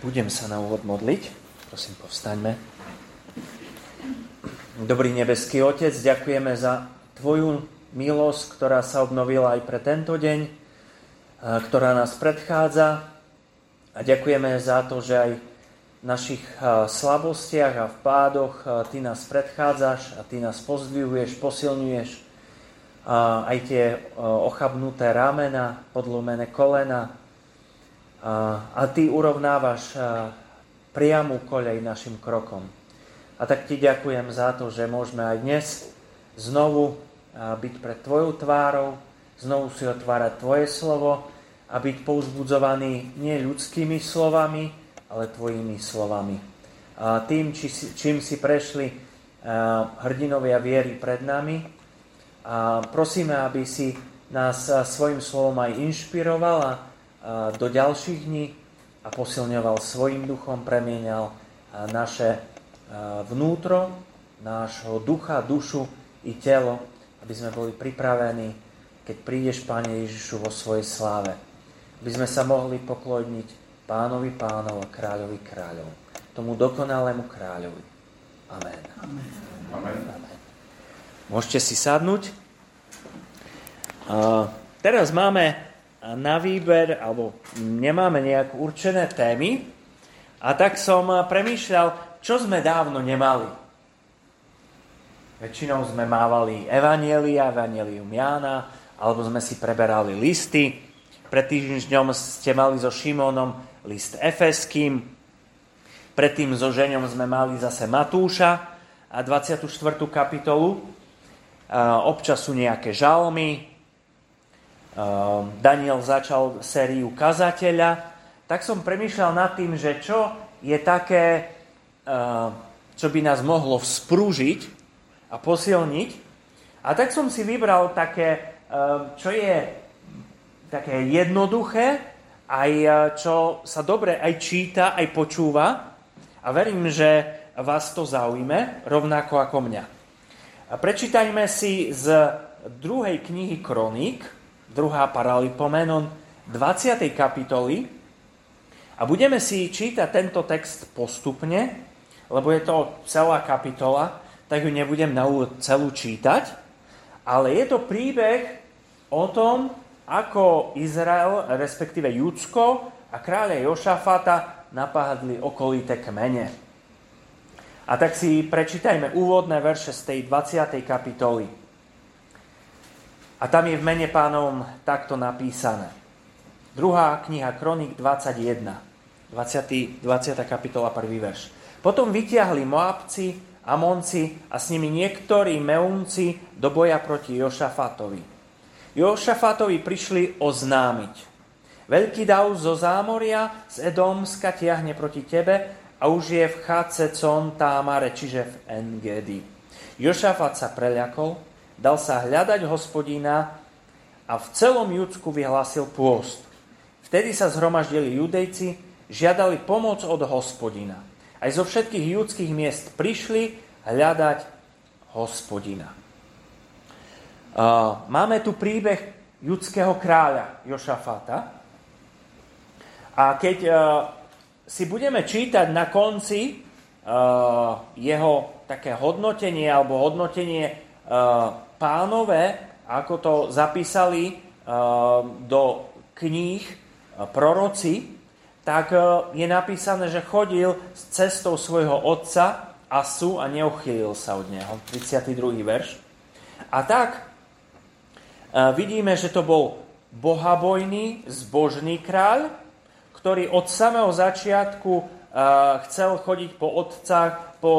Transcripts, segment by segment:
Budem sa na úvod modliť. Prosím, povstaňme. Dobrý nebeský Otec, ďakujeme za Tvoju milosť, ktorá sa obnovila aj pre tento deň, ktorá nás predchádza. A ďakujeme za to, že aj v našich slabostiach a v pádoch Ty nás predchádzaš a Ty nás pozdvihuješ, posilňuješ. Aj tie ochabnuté ramena, podlomené kolena, a Ty urovnávaš priamu kolej našim krokom. A tak Ti ďakujem za to, že môžeme aj dnes znovu byť pred Tvojou tvárou, znovu si otvárať Tvoje slovo a byť pouzbudzovaný nie ľudskými slovami, ale Tvojimi slovami. A tým, či, čím si prešli hrdinovia viery pred nami, a prosíme, aby si nás svojim slovom aj inšpiroval do ďalších dní a posilňoval svojim duchom, premienial naše vnútro, nášho ducha, dušu i telo, aby sme boli pripravení, keď prídeš, Pane Ježišu, vo svojej sláve. Aby sme sa mohli pokloniť pánovi pánov a kráľovi kráľov. Tomu dokonalému kráľovi. Amen. Amen. Amen. Amen. Môžete si sadnúť. Uh, teraz máme na výber, alebo nemáme nejak určené témy. A tak som premýšľal, čo sme dávno nemali. Väčšinou sme mávali Evanielia, Evangelium Jána, alebo sme si preberali listy. Pred týždňom ste mali so Šimónom list Efeským. Predtým so Ženom sme mali zase Matúša a 24. kapitolu. Občas sú nejaké žalmy, Daniel začal sériu kazateľa, tak som premýšľal nad tým, že čo je také, ehm, čo by nás mohlo vzprúžiť a posilniť. A tak som si vybral také, ehm, čo je také jednoduché, aj e, čo sa dobre aj číta, aj počúva. A verím, že vás to zaujme, rovnako ako mňa. Prečítajme si z druhej knihy Kroník, 2. paralipomenon 20. kapitoly a budeme si čítať tento text postupne, lebo je to celá kapitola, tak ju nebudem na úvod celú čítať, ale je to príbeh o tom, ako Izrael, respektíve Judsko a kráľa Jošafata napádli okolité kmene. A tak si prečítajme úvodné verše z tej 20. kapitoly. A tam je v mene pánovom takto napísané. Druhá kniha Kronik 21, 20, 20. kapitola, prvý verš. Potom vytiahli Moabci, Amonci a s nimi niektorí Meunci do boja proti Jošafatovi. Jošafatovi prišli oznámiť. Veľký dav zo zámoria z Edomska tiahne proti tebe a už je v Chace Con Támare, čiže v Engedi. Jošafat sa preľakol, dal sa hľadať hospodina a v celom Judsku vyhlásil pôst. Vtedy sa zhromaždili judejci, žiadali pomoc od hospodina. Aj zo všetkých judských miest prišli hľadať hospodina. Máme tu príbeh judského kráľa Jošafata. A keď si budeme čítať na konci jeho také hodnotenie alebo hodnotenie pánové, ako to zapísali eh, do kníh eh, proroci, tak eh, je napísané, že chodil s cestou svojho otca Asu a neuchýlil sa od neho. 32. verš. A tak vidíme, že to bol bohabojný, zbožný kráľ, ktorý od samého začiatku chcel chodiť po otcách, po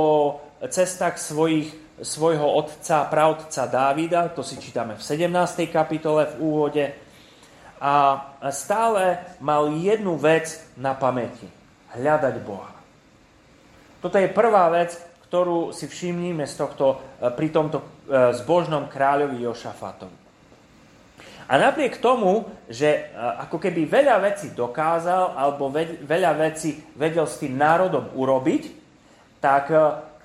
cestách svojich svojho otca, pravdca Dávida, to si čítame v 17. kapitole v úvode, a stále mal jednu vec na pamäti. Hľadať Boha. Toto je prvá vec, ktorú si všimníme z tohto, e, pri tomto e, zbožnom kráľovi Jošafatovi. A napriek tomu, že e, ako keby veľa vecí dokázal, alebo veľa vecí vedel s tým národom urobiť, tak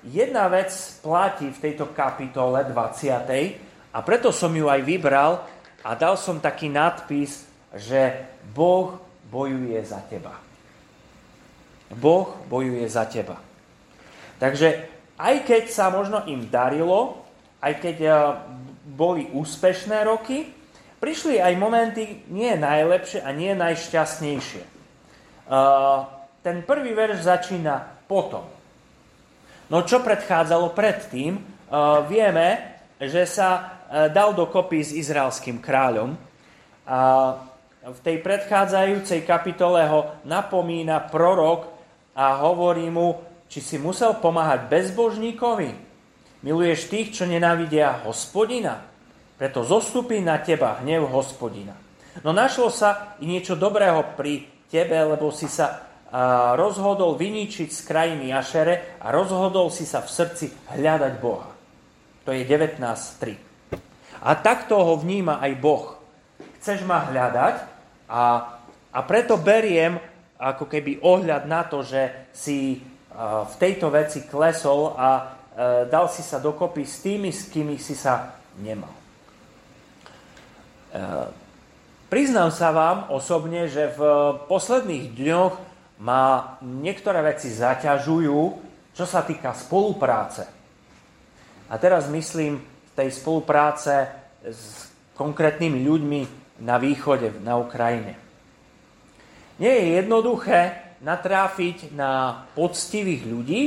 jedna vec platí v tejto kapitole 20. a preto som ju aj vybral a dal som taký nadpis, že Boh bojuje za teba. Boh bojuje za teba. Takže aj keď sa možno im darilo, aj keď eh, boli úspešné roky, prišli aj momenty nie najlepšie a nie najšťastnejšie. Eh, ten prvý verš začína potom. No čo predchádzalo predtým? Eh, vieme, že sa dal dokopy s izraelským kráľom a v tej predchádzajúcej kapitole ho napomína prorok a hovorí mu, či si musel pomáhať bezbožníkovi? Miluješ tých, čo nenávidia hospodina? Preto zostupí na teba hnev hospodina. No našlo sa i niečo dobrého pri tebe, lebo si sa rozhodol vyničiť z krajiny Ašere a rozhodol si sa v srdci hľadať Boha. To je 19.3. A takto ho vníma aj Boh. Chceš ma hľadať a, a preto beriem ako keby ohľad na to, že si v tejto veci klesol a e, dal si sa dokopy s tými, s kými si sa nemal. E, priznám sa vám osobne, že v posledných dňoch ma niektoré veci zaťažujú, čo sa týka spolupráce. A teraz myslím tej spolupráce s konkrétnymi ľuďmi na východe, na Ukrajine. Nie je jednoduché natráfiť na poctivých ľudí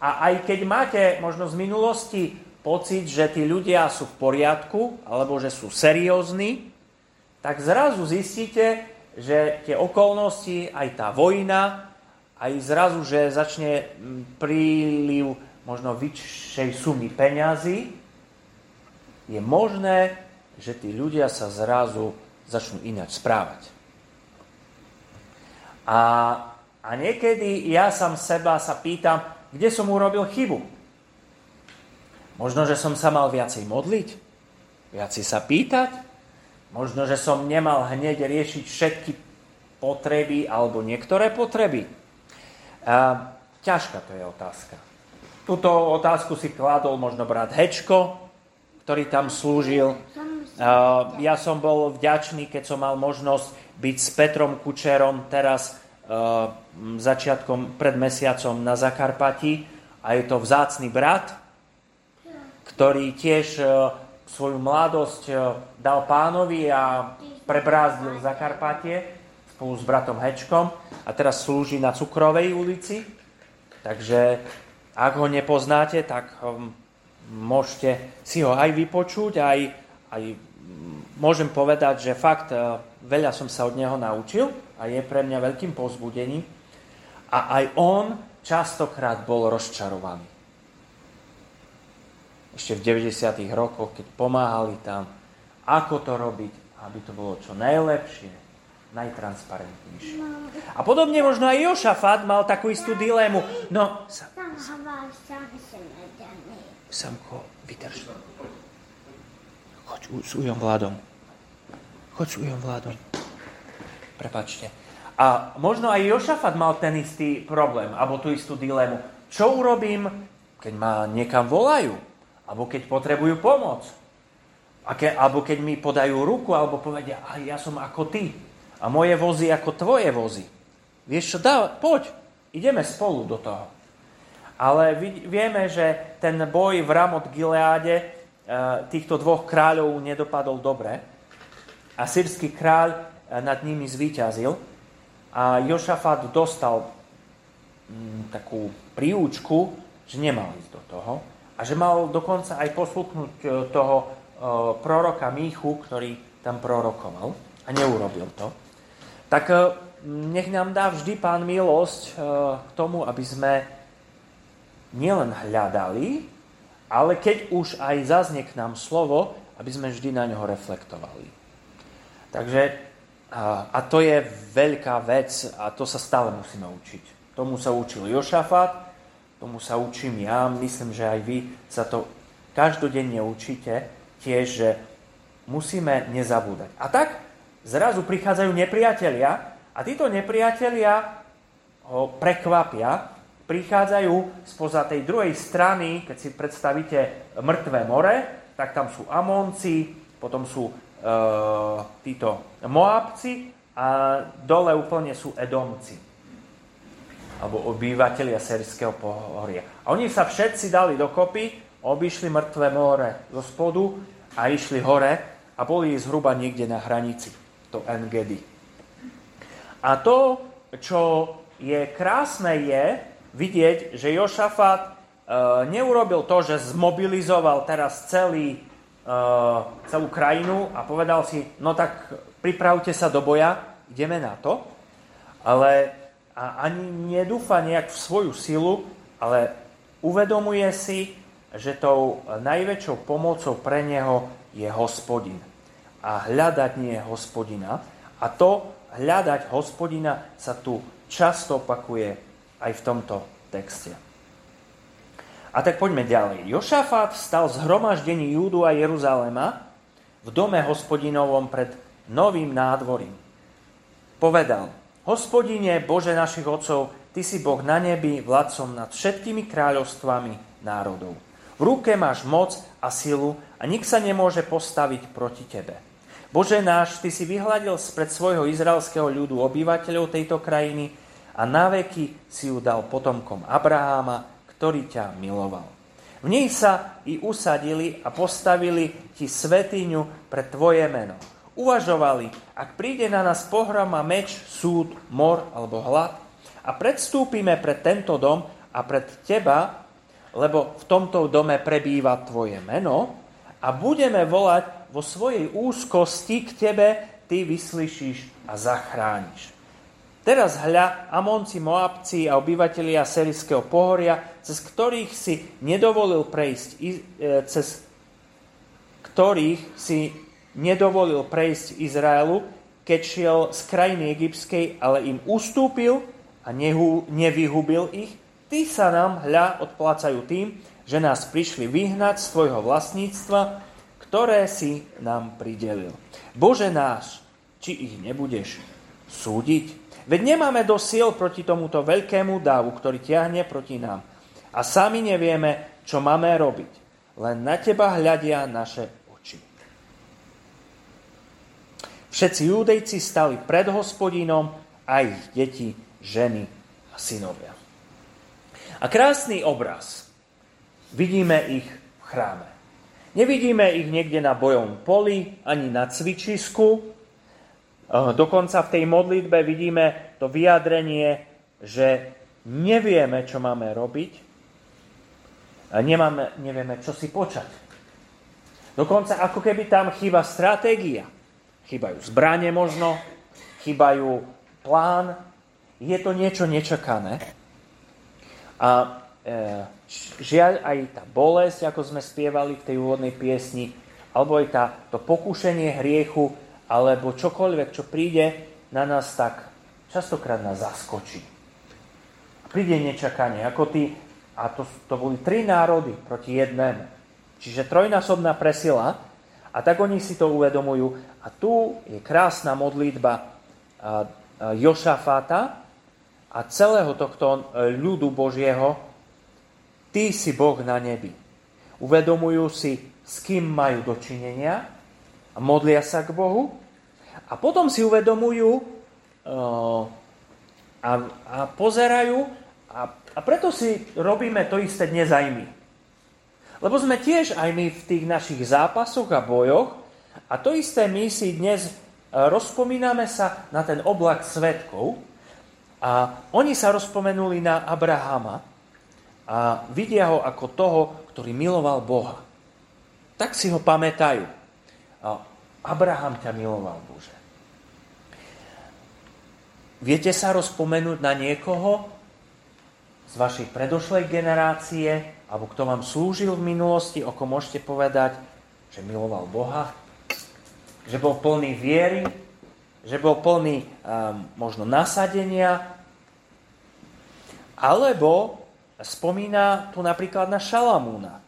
a aj keď máte možno z minulosti pocit, že tí ľudia sú v poriadku alebo že sú seriózni, tak zrazu zistíte, že tie okolnosti, aj tá vojna, aj zrazu, že začne príliv možno vyššej sumy peňazí, je možné, že tí ľudia sa zrazu začnú ináč správať. A a niekedy ja sám seba sa pýtam, kde som urobil chybu. Možno, že som sa mal viacej modliť, viacej sa pýtať, možno, že som nemal hneď riešiť všetky potreby alebo niektoré potreby. A, ťažká to je otázka. Túto otázku si kladol možno brat Hečko, ktorý tam slúžil. A, ja som bol vďačný, keď som mal možnosť byť s Petrom Kučerom teraz začiatkom pred mesiacom na Zakarpati a je to vzácný brat, ktorý tiež e, svoju mladosť e, dal pánovi a prebrázdil Zakarpatie spolu s bratom Hečkom a teraz slúži na Cukrovej ulici. Takže ak ho nepoznáte, tak um, môžete si ho aj vypočuť, aj, aj môžem povedať, že fakt e, veľa som sa od neho naučil a je pre mňa veľkým pozbudením. A aj on častokrát bol rozčarovaný. Ešte v 90. rokoch, keď pomáhali tam, ako to robiť, aby to bolo čo najlepšie, najtransparentnejšie. A podobne možno aj Jošafat mal takú istú dilemu. No, sa, Samko, vydrž. Choď s ujom vládom. Choď s ujom vládom. Prepačte. A možno aj Jošafat mal ten istý problém, alebo tú istú dilemu. Čo urobím, keď ma niekam volajú? Alebo keď potrebujú pomoc? Ke, alebo keď mi podajú ruku, alebo povedia, a ja som ako ty. A moje vozy ako tvoje vozy. Vieš čo, dá, poď, ideme spolu do toho. Ale vieme, že ten boj v Ramot Gileáde e, týchto dvoch kráľov nedopadol dobre. A sírsky kráľ nad nimi zvíťazil a Jošafat dostal mm, takú príučku, že nemal ísť do toho a že mal dokonca aj poslúchnuť e, toho e, proroka Míchu, ktorý tam prorokoval a neurobil to. Tak e, nech nám dá vždy Pán milosť k tomu, aby sme nielen hľadali, ale keď už aj zaznie k nám slovo, aby sme vždy na ňoho reflektovali. Takže a to je veľká vec a to sa stále musíme učiť. Tomu sa učil Jošafat, tomu sa učím ja, myslím, že aj vy sa to každodenne učíte tiež, že musíme nezabúdať. A tak zrazu prichádzajú nepriatelia a títo nepriatelia ho prekvapia, prichádzajú spoza tej druhej strany, keď si predstavíte mŕtve more, tak tam sú Amonci, potom sú Eh, títo Moabci a dole úplne sú Edomci. Alebo obyvateľia Serského pohoria. A oni sa všetci dali dokopy, obišli mŕtve more zo spodu a išli hore a boli zhruba niekde na hranici, to Engedy. A to, čo je krásne, je vidieť, že Jošafat e, neurobil to, že zmobilizoval teraz celý, e, celú krajinu a povedal si, no tak pripravte sa do boja, ideme na to, ale a ani nedúfa nejak v svoju silu, ale uvedomuje si, že tou najväčšou pomocou pre neho je hospodin. A hľadať nie je hospodina. A to hľadať hospodina sa tu často opakuje aj v tomto texte. A tak poďme ďalej. Jošafát stal zhromaždení Júdu a Jeruzalema v dome hospodinovom pred novým nádvorím. Povedal, hospodine Bože našich otcov, Ty si Boh na nebi, vládcom nad všetkými kráľovstvami národov. V ruke máš moc a silu a nik sa nemôže postaviť proti Tebe. Bože náš, Ty si vyhľadil spred svojho izraelského ľudu obyvateľov tejto krajiny a naveky si ju dal potomkom Abraháma, ktorý ťa miloval. V nej sa i usadili a postavili ti svetiňu pre tvoje meno. Uvažovali, ak príde na nás pohrom a meč, súd, mor alebo hlad a predstúpime pred tento dom a pred teba, lebo v tomto dome prebýva tvoje meno a budeme volať vo svojej úzkosti k tebe ty vyslyšíš a zachrániš. Teraz hľa Amonci, Moabci a obyvatelia Serijského pohoria, cez ktorých si nedovolil prejsť, e, cez ktorých si nedovolil prejsť Izraelu, keď šiel z krajiny egyptskej, ale im ustúpil a nehu, nevyhubil ich, ty sa nám hľa odplácajú tým, že nás prišli vyhnať z tvojho vlastníctva ktoré si nám pridelil. Bože náš, či ich nebudeš súdiť? Veď nemáme do síl proti tomuto veľkému dávu, ktorý ťahne proti nám. A sami nevieme, čo máme robiť. Len na teba hľadia naše oči. Všetci júdejci stali pred hospodinom a ich deti, ženy a synovia. A krásny obraz. Vidíme ich v chráme. Nevidíme ich niekde na bojom poli, ani na cvičisku. Dokonca v tej modlitbe vidíme to vyjadrenie, že nevieme, čo máme robiť, a nemáme, nevieme, čo si počať. Dokonca ako keby tam chýba stratégia. Chýbajú zbranie možno, chýbajú plán. Je to niečo nečakané. A e, žiaľ aj tá bolesť, ako sme spievali v tej úvodnej piesni, alebo aj tá, to pokúšenie hriechu, alebo čokoľvek, čo príde na nás, tak častokrát nás zaskočí. Príde nečakanie, ako ty, a to, to boli tri národy proti jednému. Čiže trojnásobná presila, a tak oni si to uvedomujú. A tu je krásna modlitba Jošafáta a celého tohto ľudu Božieho, Ty si Boh na nebi. Uvedomujú si, s kým majú dočinenia a modlia sa k Bohu. A potom si uvedomujú uh, a, a pozerajú a, a preto si robíme to isté dnes aj my. Lebo sme tiež aj my v tých našich zápasoch a bojoch a to isté my si dnes rozpomíname sa na ten oblak svetkov a oni sa rozpomenuli na Abrahama, a vidia ho ako toho, ktorý miloval Boha. Tak si ho pamätajú. Abraham ťa miloval, Bože. Viete sa rozpomenúť na niekoho z vašej predošlej generácie, alebo kto vám slúžil v minulosti, oko môžete povedať, že miloval Boha, že bol plný viery, že bol plný um, možno nasadenia, alebo spomína tu napríklad na Šalamúna.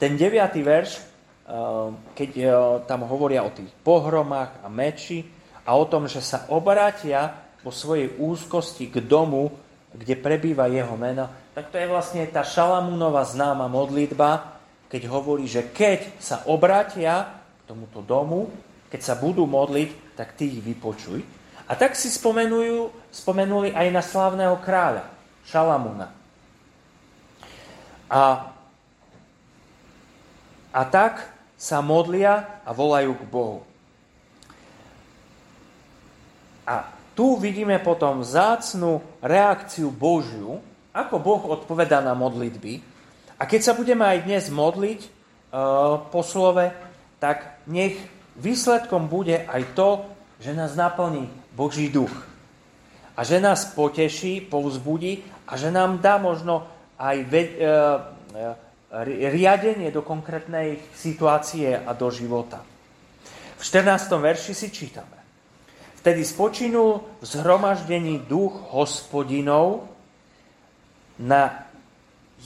Ten deviatý verš, eh, keď eh, tam hovoria o tých pohromách a meči a o tom, že sa obrátia vo svojej úzkosti k domu, kde prebýva jeho meno, tak to je vlastne tá Šalamúnova známa modlitba, keď hovorí, že keď sa obrátia k tomuto domu, keď sa budú modliť, tak ty ich vypočuj. A tak si spomenujú, spomenuli aj na slávneho kráľa, Šalamúna. A, a tak sa modlia a volajú k Bohu. A tu vidíme potom zácnú reakciu Božiu, ako Boh odpoveda na modlitby. A keď sa budeme aj dnes modliť uh, po slove, tak nech výsledkom bude aj to, že nás naplní Boží duch. A že nás poteší, povzbudí a že nám dá možno aj ve, e, e, riadenie do konkrétnej situácie a do života. V 14. verši si čítame. Vtedy spočinul v zhromaždení duch hospodinov na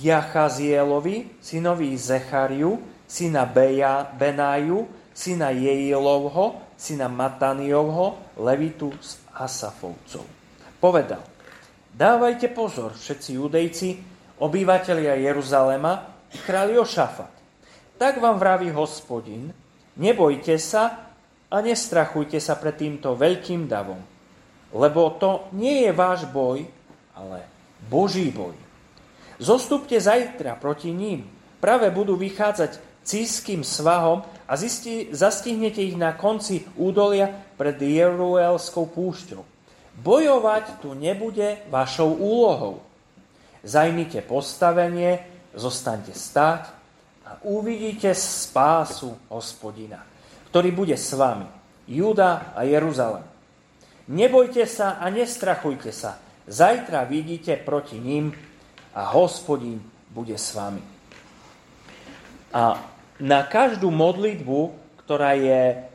Jachazielovi, synovi Zechariu, syna Beja, Benáju, syna Jeilovho, syna Mataniovho, Levitu z Asafovcov. Povedal, dávajte pozor, všetci judejci, obyvatelia Jeruzalema, kráľ Jošafat. Tak vám vraví hospodin, nebojte sa a nestrachujte sa pred týmto veľkým davom, lebo to nie je váš boj, ale Boží boj. Zostupte zajtra proti ním, práve budú vychádzať cíským svahom a zisti, zastihnete ich na konci údolia pred Jeruelskou púšťou. Bojovať tu nebude vašou úlohou. Zajmite postavenie, zostaňte stáť a uvidíte spásu hospodina, ktorý bude s vami, Juda a Jeruzalem. Nebojte sa a nestrachujte sa. Zajtra vidíte proti ním a hospodin bude s vami. A na každú modlitbu, ktorá je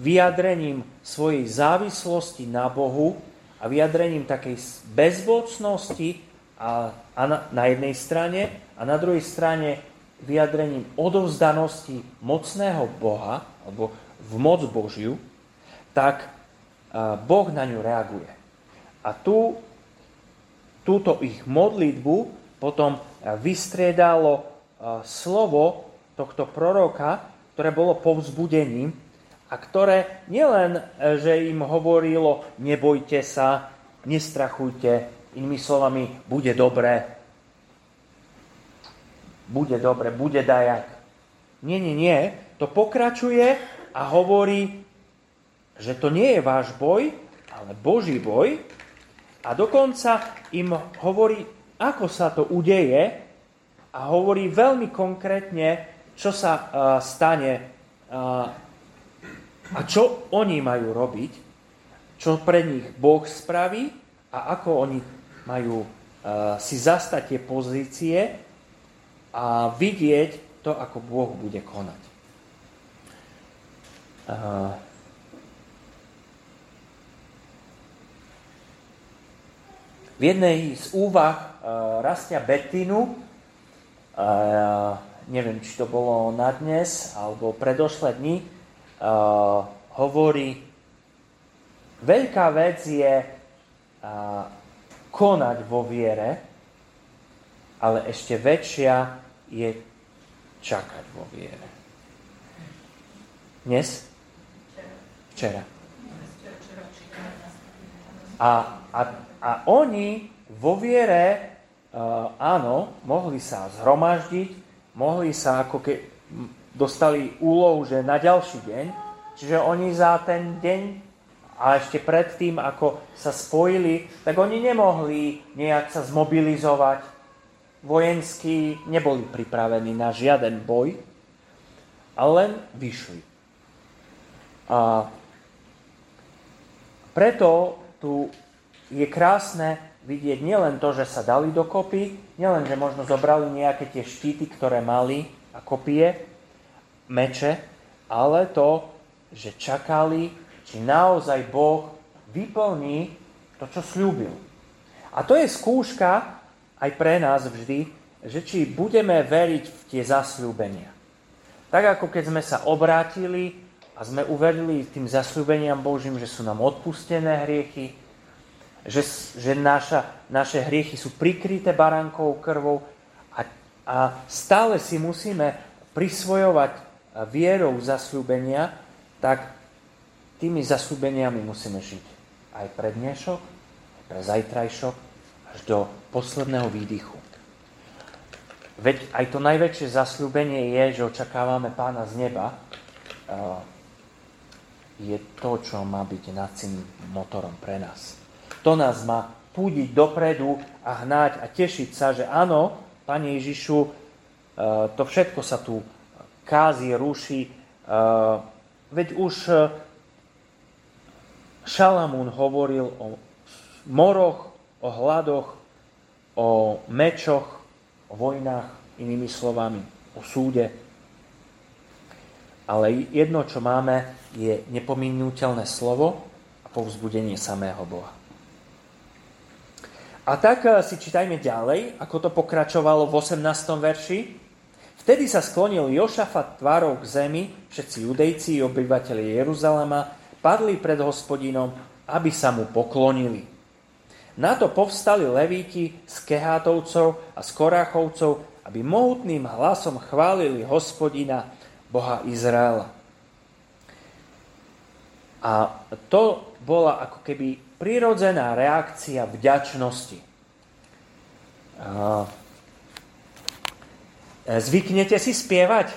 vyjadrením svojej závislosti na Bohu a vyjadrením takej bezbocnosti a, a na, na jednej strane a na druhej strane vyjadrením odovzdanosti mocného Boha alebo v moc Božiu, tak Boh na ňu reaguje. A tu, túto ich modlitbu potom vystriedalo slovo tohto proroka, ktoré bolo povzbudením a ktoré nielen, e, že im hovorilo nebojte sa, nestrachujte, inými slovami, bude dobre, bude dobre, bude dajak. Nie, nie, nie. To pokračuje a hovorí, že to nie je váš boj, ale Boží boj. A dokonca im hovorí, ako sa to udeje, a hovorí veľmi konkrétne, čo sa uh, stane uh, a čo oni majú robiť, čo pre nich Boh spraví a ako oni majú uh, si zastať tie pozície a vidieť to, ako Boh bude konať. V jednej z úvah uh, Rastia Bettinu uh, neviem, či to bolo na dnes, alebo predošlé dni, hovorí, veľká vec je konať vo viere, ale ešte väčšia je čakať vo viere. Dnes? Včera. A, a, a oni vo viere Uh, áno, mohli sa zhromaždiť, mohli sa ako ke dostali úlohu, že na ďalší deň, čiže oni za ten deň a ešte predtým, ako sa spojili, tak oni nemohli nejak sa zmobilizovať. Vojensky neboli pripravení na žiaden boj, ale len vyšli. A preto tu je krásne vidieť nielen to, že sa dali dokopy, nielen, že možno zobrali nejaké tie štíty, ktoré mali a kopie, meče, ale to, že čakali, či naozaj Boh vyplní to, čo slúbil. A to je skúška aj pre nás vždy, že či budeme veriť v tie zasľúbenia. Tak ako keď sme sa obrátili a sme uverili tým zasľúbeniam Božím, že sú nám odpustené hriechy, že, že naša, naše hriechy sú prikryté baránkou krvou a, a stále si musíme prisvojovať vierou zasľúbenia, tak tými zasúbeniami musíme žiť. Aj pre dnešok, aj pre zajtrajšok, až do posledného výdychu. Veď aj to najväčšie zasľúbenie je, že očakávame pána z neba, je to, čo má byť nacím motorom pre nás. To nás má púdiť dopredu a hnáť a tešiť sa, že áno, Pane Ježišu, to všetko sa tu kázi, ruší. Veď už Šalamún hovoril o moroch, o hladoch, o mečoch, o vojnách, inými slovami, o súde. Ale jedno, čo máme, je nepominuteľné slovo a povzbudenie samého Boha. A tak eh, si čítajme ďalej, ako to pokračovalo v 18. verši. Vtedy sa sklonil Jošafat tvárou k zemi, všetci judejci i obyvateľi Jeruzalema padli pred hospodinom, aby sa mu poklonili. Na to povstali levíti z Kehátovcov a z Koráchovcov, aby mohutným hlasom chválili hospodina, Boha Izraela. A to bola ako keby prirodzená reakcia vďačnosti. Zvyknete si spievať?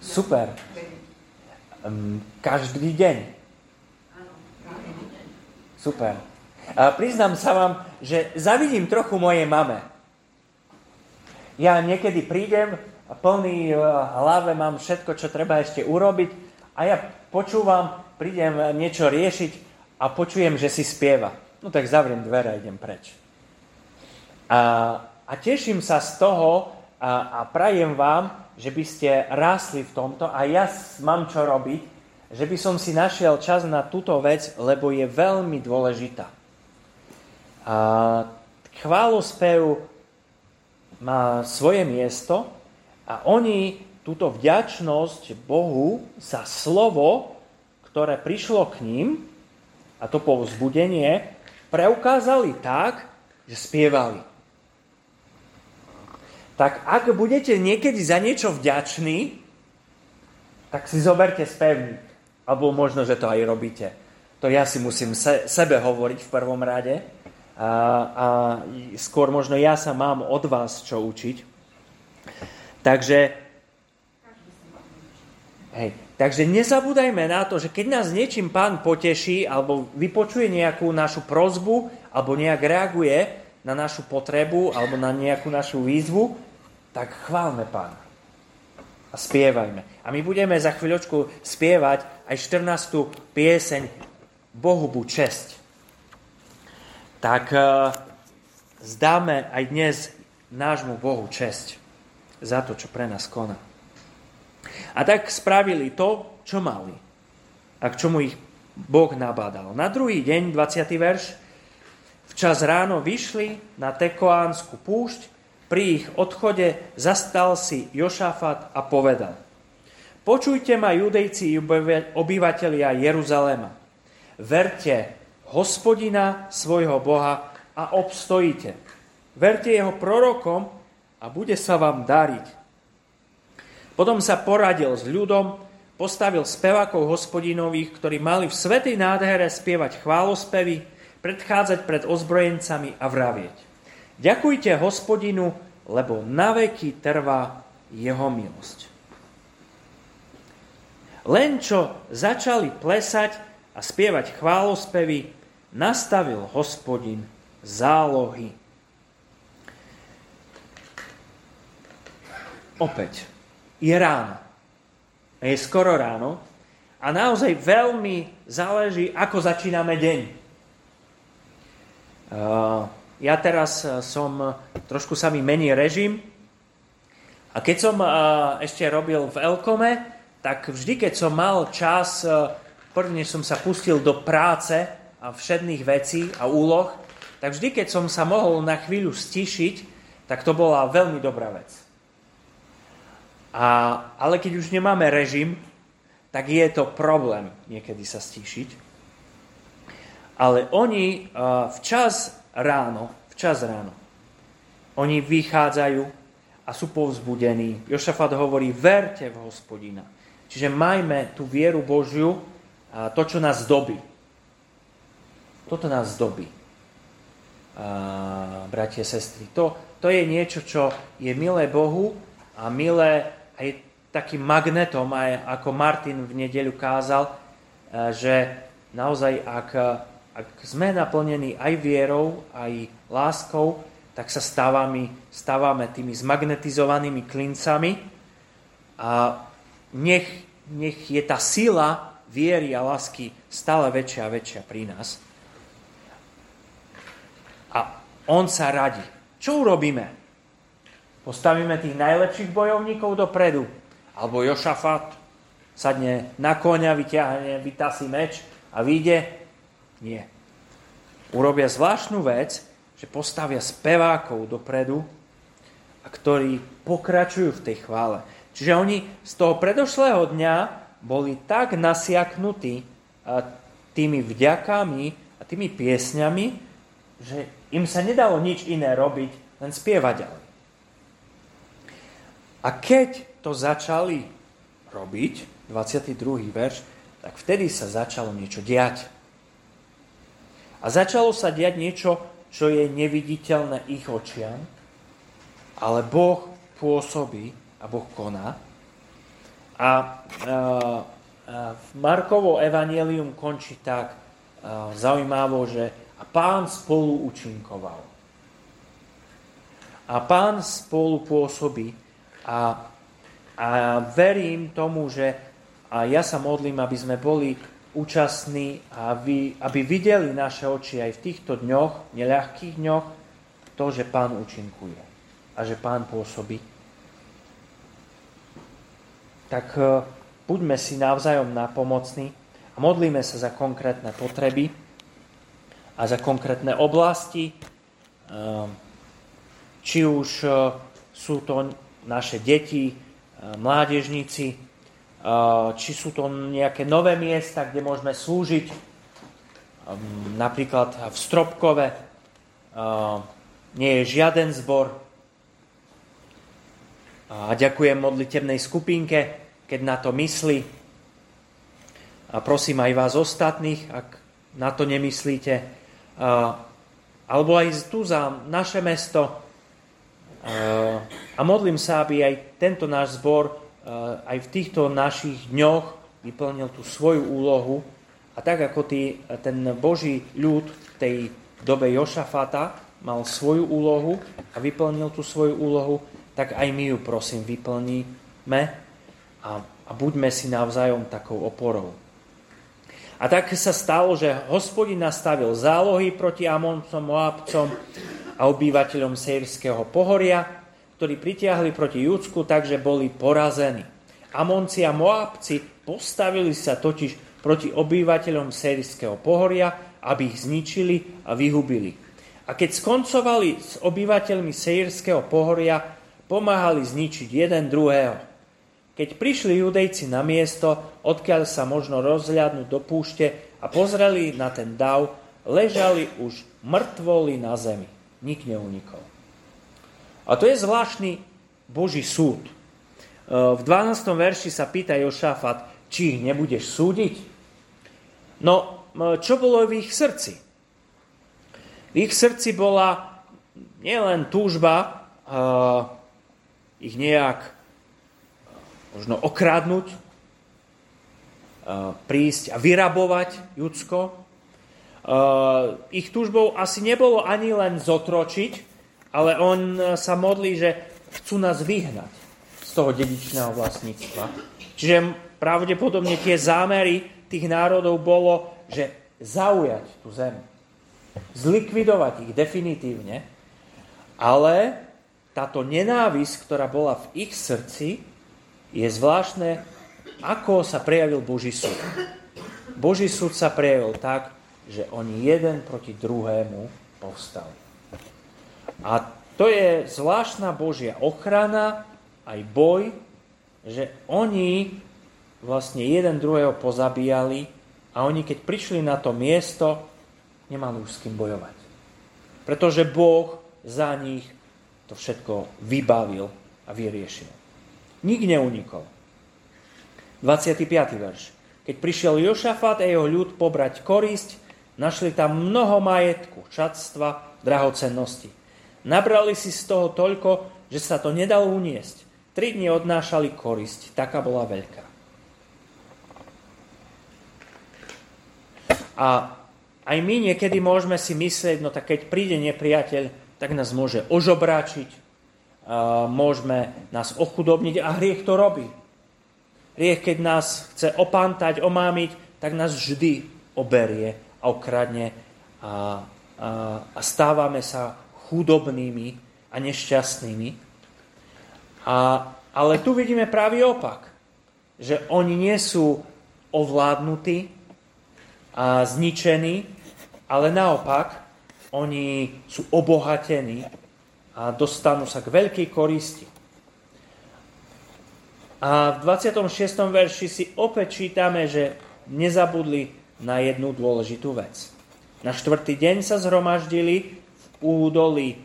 Super. Každý deň. Super. A priznám sa vám, že zavidím trochu mojej mame. Ja niekedy prídem a plný v hlave mám všetko, čo treba ešte urobiť a ja počúvam, prídem niečo riešiť a počujem, že si spieva. No tak zavriem dvere a idem preč. A, a teším sa z toho a, a prajem vám, že by ste rásli v tomto a ja mám čo robiť, že by som si našiel čas na túto vec, lebo je veľmi dôležitá. A chválospev má svoje miesto a oni túto vďačnosť Bohu za slovo, ktoré prišlo k ním, a to povzbudenie, preukázali tak, že spievali. Tak ak budete niekedy za niečo vďační, tak si zoberte spevník. Alebo možno, že to aj robíte. To ja si musím se, sebe hovoriť v prvom rade. A, a skôr možno ja sa mám od vás čo učiť. Takže, hej, takže nezabúdajme na to, že keď nás niečím pán poteší alebo vypočuje nejakú našu prozbu alebo nejak reaguje na našu potrebu alebo na nejakú našu výzvu, tak chválme pána a spievajme. A my budeme za chvíľočku spievať aj 14. pieseň Bohu buď česť. Tak uh, zdáme aj dnes nášmu Bohu česť za to, čo pre nás koná. A tak spravili to, čo mali a k čomu ich Boh nabádal. Na druhý deň, 20. verš, včas ráno vyšli na Tekoánsku púšť pri ich odchode zastal si Jošafat a povedal Počujte ma, judejci obyvatelia Jeruzalema. Verte hospodina svojho Boha a obstojíte. Verte jeho prorokom a bude sa vám dariť. Potom sa poradil s ľudom, postavil spevákov hospodinových, ktorí mali v svetej nádhere spievať chválospevy, predchádzať pred ozbrojencami a vravieť. Ďakujte hospodinu, lebo naveky trvá jeho milosť. Len čo začali plesať a spievať chválospevy, nastavil hospodin zálohy. Opäť, je ráno. Je skoro ráno a naozaj veľmi záleží, ako začíname deň. Uh, ja teraz e, som, e, trošku sa mi mení režim a keď som e, ešte robil v Elkome, tak vždy, keď som mal čas, prvne som sa pustil do práce a všedných vecí a úloh, tak vždy, keď som sa mohol na chvíľu stišiť, tak to bola veľmi dobrá vec. A, ale keď už nemáme režim, tak je to problém niekedy sa stíšiť. Ale oni včas ráno, včas ráno. Oni vychádzajú a sú povzbudení. Jošafat hovorí, verte v hospodina. Čiže majme tú vieru Božiu, a to, čo nás dobí. Toto nás dobí. A, bratie, sestry. To, to je niečo, čo je milé Bohu a milé aj takým magnetom, aj ako Martin v nedeľu kázal, že naozaj, ak, ak sme naplnení aj vierou, aj láskou, tak sa stávame, stávame tými zmagnetizovanými klincami a nech, nech je tá sila viery a lásky stále väčšia a väčšia pri nás. A on sa radí. Čo urobíme? Postavíme tých najlepších bojovníkov dopredu. Alebo Jošafat sadne na konia, vyťahne, vytasí meč a vyjde? Nie. Urobia zvláštnu vec, že postavia spevákov dopredu, a ktorí pokračujú v tej chvále. Čiže oni z toho predošlého dňa boli tak nasiaknutí tými vďakami a tými piesňami, že im sa nedalo nič iné robiť, len spievať ďalej. A keď to začali robiť, 22. verš, tak vtedy sa začalo niečo diať. A začalo sa diať niečo, čo je neviditeľné ich očiam, ale Boh pôsobí a Boh koná. A, a, a Markovo evanielium končí tak a, zaujímavo, že a pán spolu učinkoval. A pán spolu pôsobí a, a verím tomu, že a ja sa modlím, aby sme boli účastní a aby, aby videli naše oči aj v týchto dňoch, neľahkých dňoch, to, že Pán účinkuje a že Pán pôsobí. Tak e, buďme si navzájom napomocní a modlíme sa za konkrétne potreby a za konkrétne oblasti, e, či už e, sú to naše deti, mládežníci, či sú to nejaké nové miesta, kde môžeme slúžiť, napríklad v Stropkove nie je žiaden zbor. A ďakujem modlitebnej skupinke, keď na to myslí. A prosím aj vás ostatných, ak na to nemyslíte. Alebo aj tu za naše mesto. A modlím sa, aby aj tento náš zbor Eh, aj v týchto našich dňoch vyplnil tú svoju úlohu a tak ako tý, ten Boží ľud v tej dobe Jošafata mal svoju úlohu a vyplnil tú svoju úlohu, tak aj my ju prosím vyplníme a, a buďme si navzájom takou oporou. A tak sa stalo, že hospodin nastavil zálohy proti Amoncom, Moabcom a obyvateľom Sejrského pohoria, ktorí pritiahli proti Júdsku, takže boli porazení. Amonci a Moabci postavili sa totiž proti obyvateľom Serijského pohoria, aby ich zničili a vyhubili. A keď skoncovali s obyvateľmi Sejrského pohoria, pomáhali zničiť jeden druhého. Keď prišli judejci na miesto, odkiaľ sa možno rozhľadnúť do púšte a pozreli na ten dav, ležali už mŕtvoli na zemi. Nik neunikol. A to je zvláštny Boží súd. E, v 12. verši sa pýta Jošafat, či ich nebudeš súdiť? No, čo bolo v ich srdci? V ich srdci bola nielen túžba uh, ich nejak možno okradnúť, uh, prísť a vyrabovať Judsko. Uh, ich túžbou asi nebolo ani len zotročiť, ale on e, sa modlí, že chcú nás vyhnať z toho dedičného vlastníctva. Čiže pravdepodobne tie zámery tých národov bolo, že zaujať tú zem. Zlikvidovať ich definitívne, ale táto nenávisť, ktorá bola v ich srdci, je zvláštne, ako sa prejavil Boží súd. Boží súd sa prejavil tak, že oni jeden proti druhému povstali. A to je zvláštna Božia ochrana, aj boj, že oni vlastne jeden druhého pozabíjali a oni keď prišli na to miesto, nemali už s kým bojovať. Pretože Boh za nich to všetko vybavil a vyriešil. Nik neunikol. 25. verš. Keď prišiel Jošafat a jeho ľud pobrať korisť, našli tam mnoho majetku, čatstva, drahocennosti. Nabrali si z toho toľko, že sa to nedalo uniesť. Tri dni odnášali korisť, taká bola veľká. A aj my niekedy môžeme si myslieť, no tak keď príde nepriateľ, tak nás môže ožobráčiť, môžeme nás ochudobniť a hriech to robí. Hriech, keď nás chce opantať, omámiť, tak nás vždy oberie a okradne a, a, a stávame sa chudobnými a nešťastnými. A, ale tu vidíme pravý opak, že oni nie sú ovládnutí a zničení, ale naopak oni sú obohatení a dostanú sa k veľkej koristi. A v 26. verši si opäť čítame, že nezabudli na jednu dôležitú vec. Na štvrtý deň sa zhromaždili údolí e,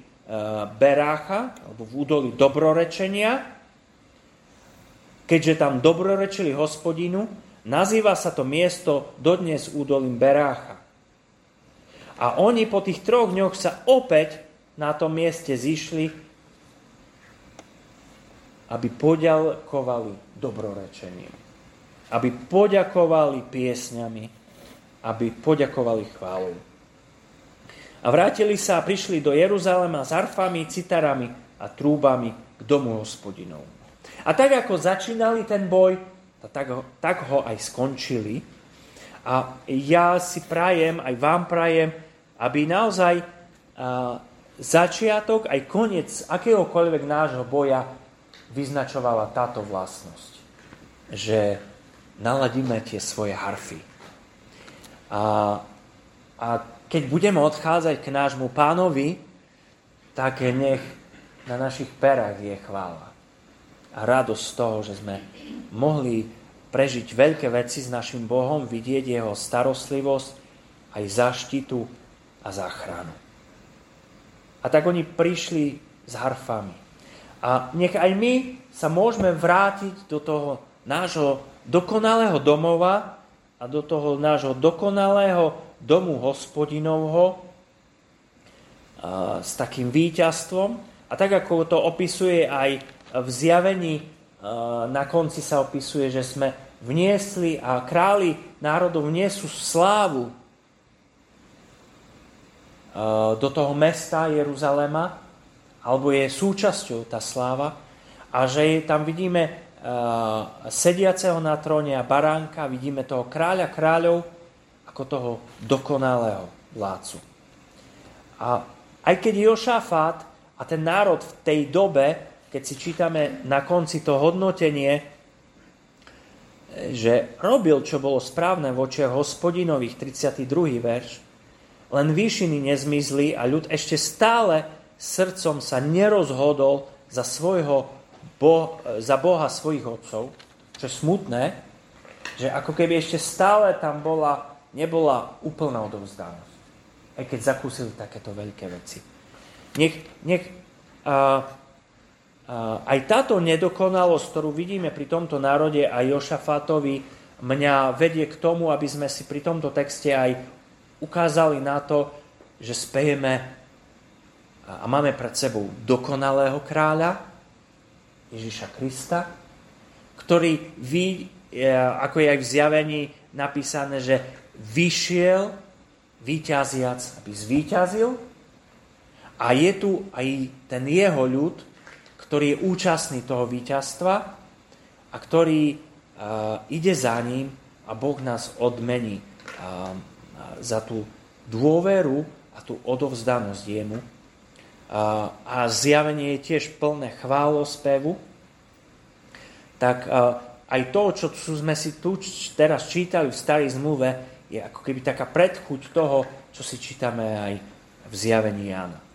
Berácha, alebo v údolí Dobrorečenia. Keďže tam dobrorečili hospodinu, nazýva sa to miesto dodnes údolím Berácha. A oni po tých troch dňoch sa opäť na tom mieste zišli aby poďakovali dobrorečením, aby poďakovali piesňami, aby poďakovali chválou. A vrátili sa a prišli do Jeruzalema s arfami, citarami a trúbami k domu hospodinov. A tak ako začínali ten boj, tak ho, tak ho aj skončili. A ja si prajem, aj vám prajem, aby naozaj začiatok, aj koniec akéhokoľvek nášho boja vyznačovala táto vlastnosť, že naladíme tie svoje harfy. A, a keď budeme odchádzať k nášmu pánovi, tak nech na našich perách je chvála. A radosť z toho, že sme mohli prežiť veľké veci s našim Bohom, vidieť jeho starostlivosť, aj zaštitu a záchranu. A tak oni prišli s harfami. A nech aj my sa môžeme vrátiť do toho nášho dokonalého domova a do toho nášho dokonalého domu hospodinovho s takým víťazstvom. A tak, ako to opisuje aj v zjavení, na konci sa opisuje, že sme vniesli a králi národov vniesú slávu do toho mesta Jeruzalema, alebo je súčasťou tá sláva a že tam vidíme sediaceho na tróne a baránka, vidíme toho kráľa kráľov ako toho dokonalého vládcu. A aj keď Jošafát a ten národ v tej dobe, keď si čítame na konci to hodnotenie, že robil, čo bolo správne v hospodinových, 32. verš, len výšiny nezmizli a ľud ešte stále srdcom sa nerozhodol za, svojho, bo, za Boha svojich otcov, čo je smutné, že ako keby ešte stále tam bola, nebola úplná odovzdanosť. Aj keď zakúsili takéto veľké veci. Nech, nech a, a, aj táto nedokonalosť, ktorú vidíme pri tomto národe a Jošafatovi, mňa vedie k tomu, aby sme si pri tomto texte aj ukázali na to, že spejeme a máme pred sebou dokonalého kráľa, Ježiša Krista, ktorý ví, ako je aj v zjavení napísané, že vyšiel výťaziac, aby zvíťazil. A je tu aj ten jeho ľud, ktorý je účastný toho víťazstva a ktorý uh, ide za ním a Boh nás odmení uh, za tú dôveru a tú odovzdanosť jemu. A zjavenie je tiež plné chválospevu, tak aj to, čo sme si tu teraz čítali v starej zmluve, je ako keby taká predchuť toho, čo si čítame aj v zjavení Jána.